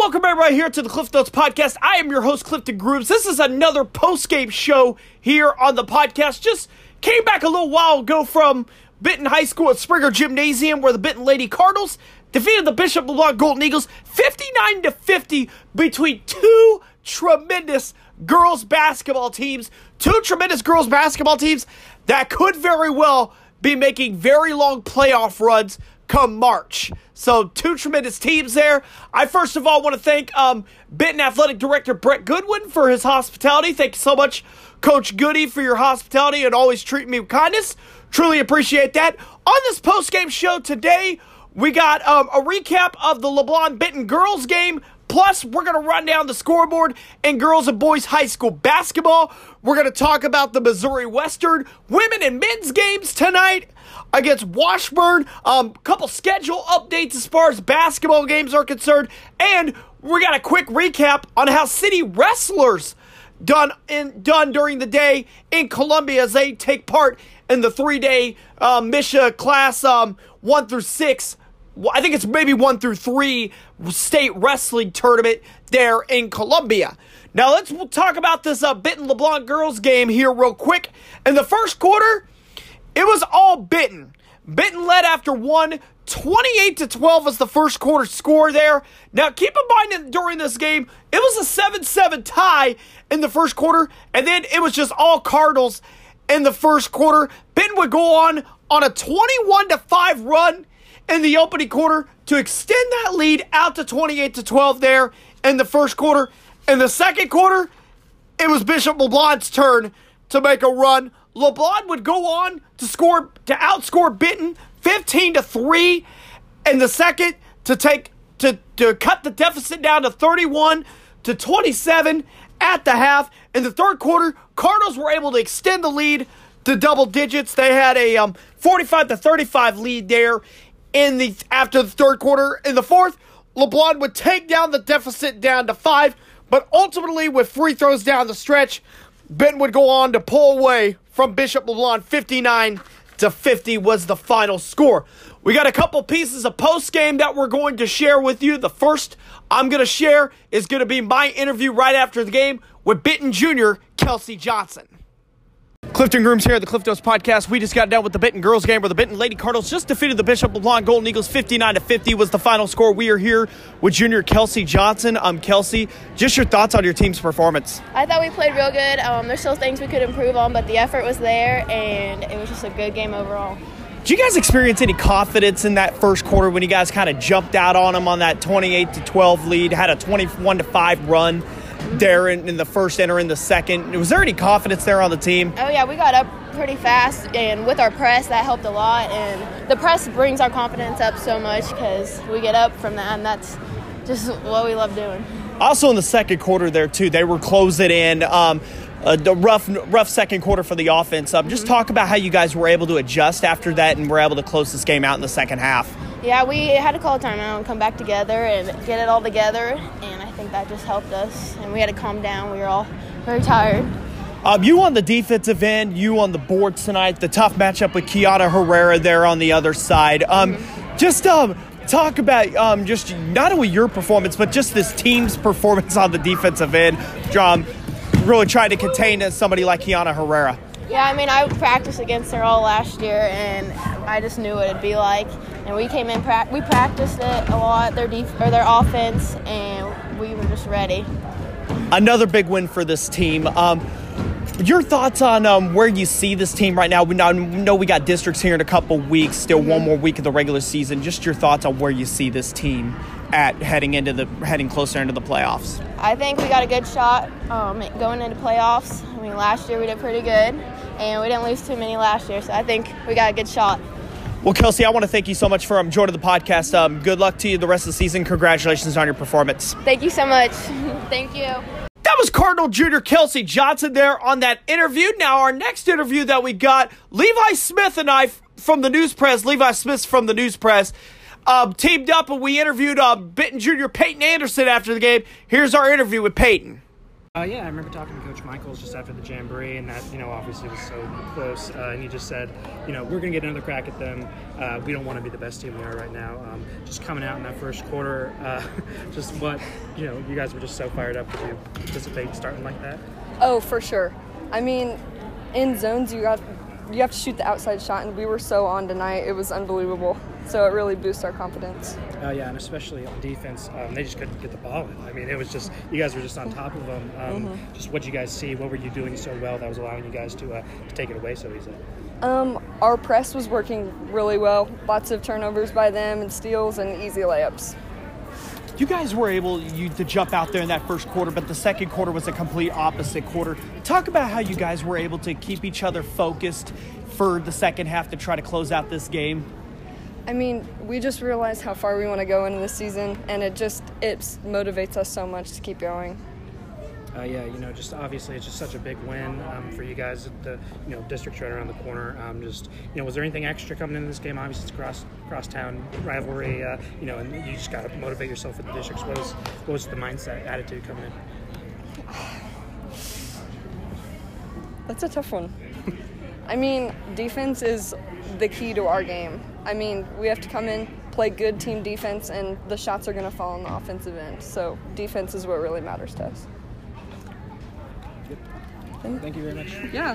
welcome everybody here to the Cliff Notes Podcast. I am your host, Clifton Grooves. This is another post-game show here on the podcast. Just came back a little while ago from Benton High School at Springer Gymnasium where the Benton Lady Cardinals defeated the Bishop LeBlond Golden Eagles 59 to 50 between two tremendous girls basketball teams. Two tremendous girls basketball teams that could very well be making very long playoff runs come March. So two tremendous teams there. I first of all want to thank um, Benton Athletic Director Brett Goodwin for his hospitality. Thank you so much, Coach Goody, for your hospitality and always treating me with kindness. Truly appreciate that. On this post game show today, we got um, a recap of the LeBlond Benton girls game. Plus, we're going to run down the scoreboard in girls and boys high school basketball. We're going to talk about the Missouri Western women and men's games tonight against Washburn. A um, couple schedule updates as far as basketball games are concerned. And we got a quick recap on how City Wrestlers done in done during the day in Columbia as they take part in the three day um, MSHSAA class um, one through six. I think it's maybe one through three state wrestling tournament there in Columbia. Now let's talk about this uh, Benton LeBlond girls game here real quick. In the first quarter, it was all Benton. Benton led after one. 28 to 12 was the first quarter score there. Now, keep in mind that during this game, it was a 7 7 tie in the first quarter, and then it was just all Cardinals in the first quarter. Benton would go on on a 21 to 5 run in the opening quarter to extend that lead out to 28 to 12 there in the first quarter. In the second quarter, it was Bishop LeBlond's turn to make a run LeBlond would go on to score to outscore Benton 15 to 3 in the second to take to, to cut the deficit down to 31 to 27 at the half. In the third quarter, Cardinals were able to extend the lead to double digits. They had a um, 45 to 35 lead there in the after the third quarter. In the fourth, LeBlond would take down the deficit down to five, but ultimately with free throws down the stretch, Benton would go on to pull away from Bishop LeBlond 59 to 50 was the final score. We got a couple pieces of post game that we're going to share with you. The first I'm going to share is going to be my interview right after the game with Benton Jr. Kelsey Johnson. Clifton Grooms here at the Cliff Notes Podcast. We just got done with the Benton girls game where the Benton Lady Cardinals just defeated the Bishop LeBlond Golden Eagles 59 to 50 was the final score. We are here with junior Kelsey Johnson. Um, Kelsey, just your thoughts on your team's performance. I thought we played real good. Um, there's still things we could improve on, but the effort was there and it was just a good game overall. Did you guys experience any confidence in that first quarter when you guys kind of jumped out on them on that 28 to 12 lead, had a 21 to 5 run? There in, the first and or in the second. Was there any confidence there on the team? Oh yeah, we got up pretty fast, and with our press, that helped a lot. And the press brings our confidence up so much because we get up from that, and that's just what we love doing. Also in the second quarter, there too, they were closing in. Um, the rough, rough second quarter for the offense. Um, just mm-hmm. talk about how you guys were able to adjust after that and were able to close this game out in the second half. Yeah, we had to call a timeout and come back together and get it all together, and I think that just helped us. And we had to calm down. We were all very tired. Um, you on the defensive end, you on the board tonight. The tough matchup with Kiana Herrera there on the other side. Um, mm-hmm. Just um, talk about um, just not only your performance, but just this team's performance on the defensive end. Um, really trying to contain somebody like Kiana Herrera. Yeah, I mean, I practiced against her all last year, and I just knew what it'd be like. And we came in, pra- we practiced it a lot, their def- or their offense, and we were just ready. Another big win for this team. Um, your thoughts on um, where you see this team right now? We know we got districts here in a couple weeks, still one more week of the regular season. Just your thoughts on where you see this team at heading into the heading closer into the playoffs. I think we got a good shot um, going into playoffs. I mean, last year we did pretty good, and we didn't lose too many last year, so I think we got a good shot. Well, Kelsey, I want to thank you so much for um, joining the podcast. Um, good luck to you the rest of the season. Congratulations on your performance. Thank you so much. thank you. That was Cardinal Junior Kelsey Johnson there on that interview. Now, our next interview that we got, Levi Smith and I from the News Press, Levi Smith from the News Press, um, teamed up and we interviewed uh, Benton Junior Peyton Anderson after the game. Here's our interview with Peyton. Uh, yeah, I remember talking to Coach Michaels just after the Jamboree, and that, you know, obviously was so close. Uh, and he just said, you know, we're going to get another crack at them. Uh, we don't want to be the best team we are right now. Um, just coming out in that first quarter, uh, just what, you know, you guys were just so fired up. Did you anticipate starting like that? Oh, for sure. I mean, in zones, you got you have to shoot the outside shot, and we were so on tonight. It was unbelievable. So it really boosts our confidence. Uh, yeah, and especially on defense, um, they just couldn't get the ball in. I mean, it was just you guys were just on top of them. Um, mm-hmm. Just what you guys see? What were you doing so well that was allowing you guys to, uh, to take it away so easily? Um, our press was working really well. Lots of turnovers by them and steals and easy layups you guys were able you to jump out there in that first quarter, but the second quarter was a complete opposite quarter. Talk about how you guys were able to keep each other focused for the second half to try to close out this game. I mean, we just realized how far we want to go into the season, and it just it motivates us so much to keep going uh, yeah, you know, just obviously it's just such a big win um, for you guys. At the you know district's right around the corner. Um, just you know, was there anything extra coming into this game? Obviously, it's cross cross town rivalry. Uh, you know, and you just got to motivate yourself for the districts. What was what was the mindset attitude coming in? That's a tough one. I mean, defense is the key to our game. I mean, we have to come in, play good team defense, and the shots are going to fall on the offensive end. So, defense is what really matters to us. Thank you very much. Yeah.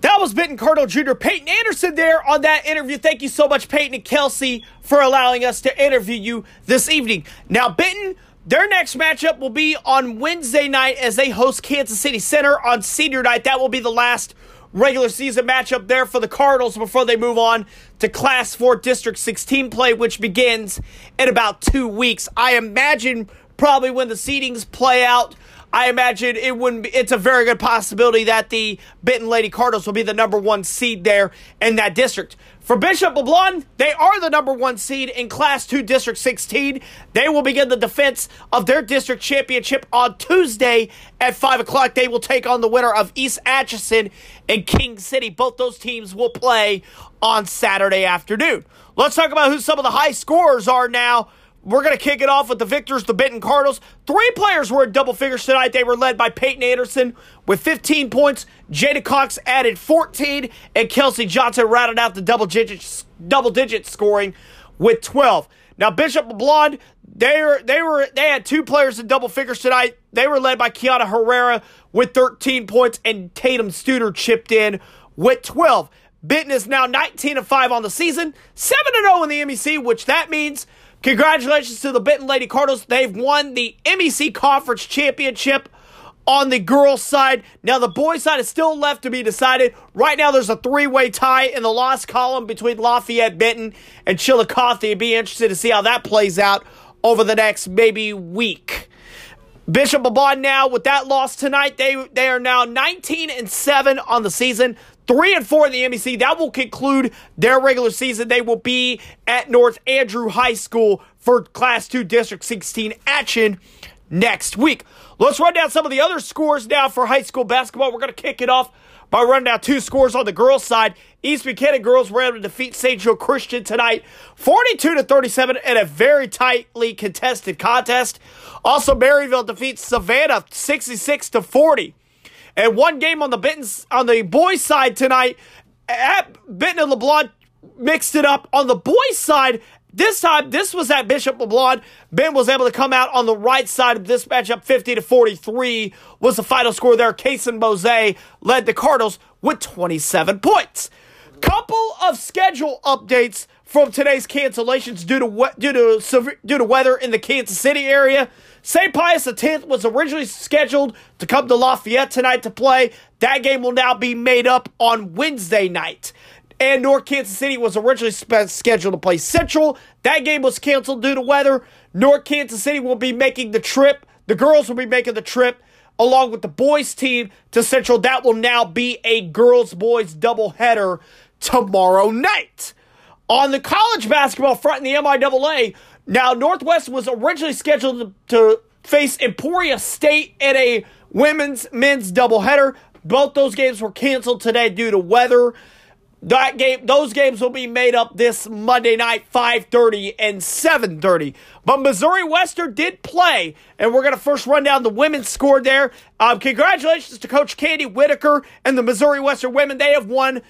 That was Benton Cardinal Jr. Peyton Anderson there on that interview. Thank you so much, Peyton and Kelsey, for allowing us to interview you this evening. Now, Benton, their next matchup will be on Wednesday night as they host Kansas City Center on senior night. That will be the last regular season matchup there for the Cardinals before they move on to Class 4 District 16 play, which begins in about two weeks. I imagine probably when the seedings play out I imagine it wouldn't be, it's a very good possibility that the Benton Lady Cardinals will be the number one seed there in that district. For Bishop LeBlond, they are the number one seed in Class 2 District 16. They will begin the defense of their district championship on Tuesday at 5 o'clock. They will take on the winner of East Atchison and King City. Both those teams will play on Saturday afternoon. Let's talk about who some of the high scorers are now we're going to kick it off with the victors, the Benton Cardinals. Three players were in double figures tonight. They were led by Peyton Anderson with 15 points. Jada Cox added 14, and Kelsey Johnson rounded out the double digit, double digit scoring with 12. Now Bishop Blonde, they were they were they had two players in double figures tonight. They were led by Kiana Herrera with 13 points, and Tatum Studer chipped in with 12. Benton is now 19 5 on the season, 7 0 in the MEC, which that means Congratulations to the Benton Lady Cardinals. They've won the MEC Conference Championship on the girls' side. Now, the boys' side is still left to be decided. Right now, there's a three way tie in the loss column between Lafayette, Benton, and Chillicothe. Be interested to see how that plays out over the next maybe week. Bishop LeBlond now with that loss tonight, they they are now 19 and 7 on the season three and four in the MEC. That will conclude their regular season. They will be at North Andrew High School for Class 2 District 16 action next week. Let's run down some of the other scores now for high school basketball. We're going to kick it off by running down two scores on the girls' side. East Buchanan girls were able to defeat St. Joe Christian tonight, 42 to 37, in a very tightly contested contest. Also, Maryville defeats Savannah 66 to 40. And one game on the Benton's on the boys' side tonight. At Benton and LeBlond mixed it up on the boys' side. This time, this was at Bishop LeBlond. Ben was able to come out on the right side of this matchup. 50 to 43 was the final score there. Kason Mose led the Cardinals with 27 points. Couple of schedule updates from today's cancellations due to due to due to weather in the Kansas City area. St. Pius X was originally scheduled to come to Lafayette tonight to play. That game will now be made up on Wednesday night. And North Kansas City was originally scheduled to play Central. That game was canceled due to weather. North Kansas City will be making the trip. The girls will be making the trip along with the boys team to Central. That will now be a girls boys doubleheader tomorrow night. On the college basketball front in the MIAA, now, Northwest was originally scheduled to face Emporia State in a women's men's doubleheader. Both those games were canceled today due to weather. That game, those games will be made up this Monday night, 5:30 and 7:30. But Missouri Western did play, and we're gonna first run down the women's score there. Um, congratulations to Coach Candi Whitaker and the Missouri Western women. They have won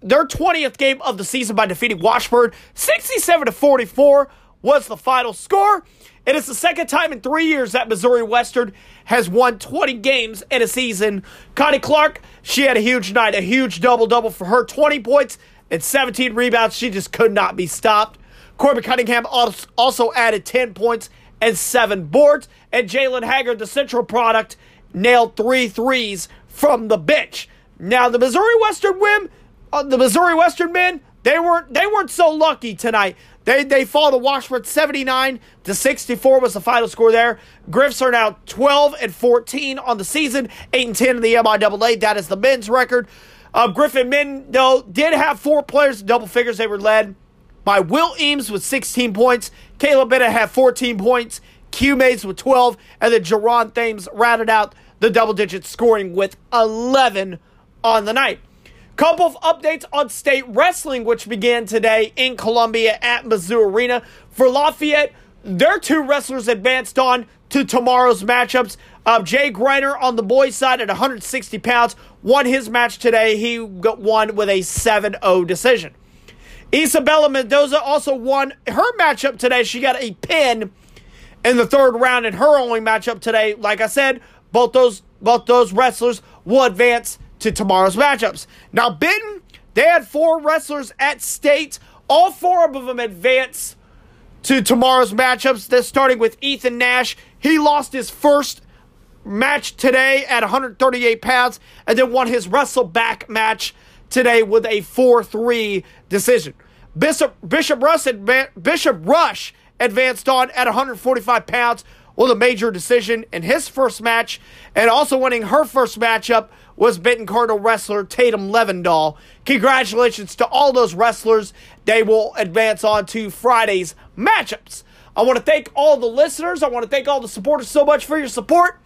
their 20th game of the season by defeating Washburn, 67 to 44 was the final score. It is the second time in three years that Missouri Western has won 20 games in a season. Connie Clark, she had a huge night, a huge double double for her 20 points and 17 rebounds. She just could not be stopped. Corbin Cunningham also added 10 points and seven boards. And Jalen Haggard, the central product, nailed three threes from the bench. Now, the Missouri Western win, uh, the Missouri Western men, they weren't they weren't so lucky tonight. They they fall to Washburn 79 to 64 was the final score there. Griffs are now 12 and 14 on the season, 8 and 10 in the MIAA. That is the men's record. Uh, Griffin men though did have four players in double figures. They were led by Will Eames with 16 points. Caleb Bennett had 14 points. Q Mays with 12, and then Jerron Thames rounded out the double digit scoring with 11 on the night. Couple of updates on state wrestling, which began today in Columbia at Mizzou Arena. For Lafayette, their two wrestlers advanced on to tomorrow's matchups. Uh, Jay Greiner on the boys' side at 160 pounds won his match today. He got won with a 7 0 decision. Isabella Mendoza also won her matchup today. She got a pin in the third round in her only matchup today. Like I said, both those both those wrestlers will advance to tomorrow's matchups. Now, Benton, they had four wrestlers at state. All four of them advance to tomorrow's matchups. They're starting with Ethan Nash. He lost his first match today at 138 pounds and then won his wrestle back match today with a 4-3 decision. Bishop Bishop Bishop Rush advanced on at 145 pounds with a major decision in his first match and also winning her first matchup was Benton Cardinal wrestler Tatum Levendahl. Congratulations to all those wrestlers. They will advance on to Friday's matchups. I want to thank all the listeners. I want to thank all the supporters so much for your support.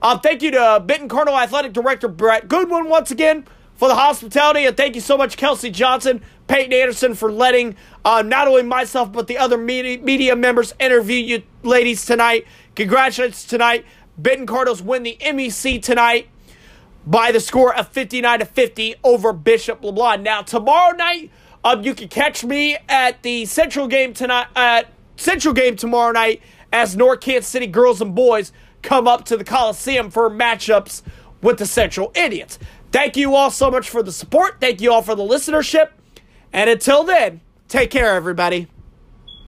Um, thank you to Benton Cardinal Athletic Director Brett Goodwin once again for the hospitality. And thank you so much, Kelsey Johnson, Peyton Anderson, for letting uh, not only myself but the other media, media members interview you ladies tonight. Congratulations tonight. Benton Cardinals win the MEC tonight by the score of 59 to 50 over Bishop LeBlond. Now, tomorrow night, um, you can catch me at the Central game tonight, at Central game tomorrow night as North Kansas City girls and boys come up to the Coliseum for matchups with the Central Indians. Thank you all so much for the support. Thank you all for the listenership. And until then, take care, everybody.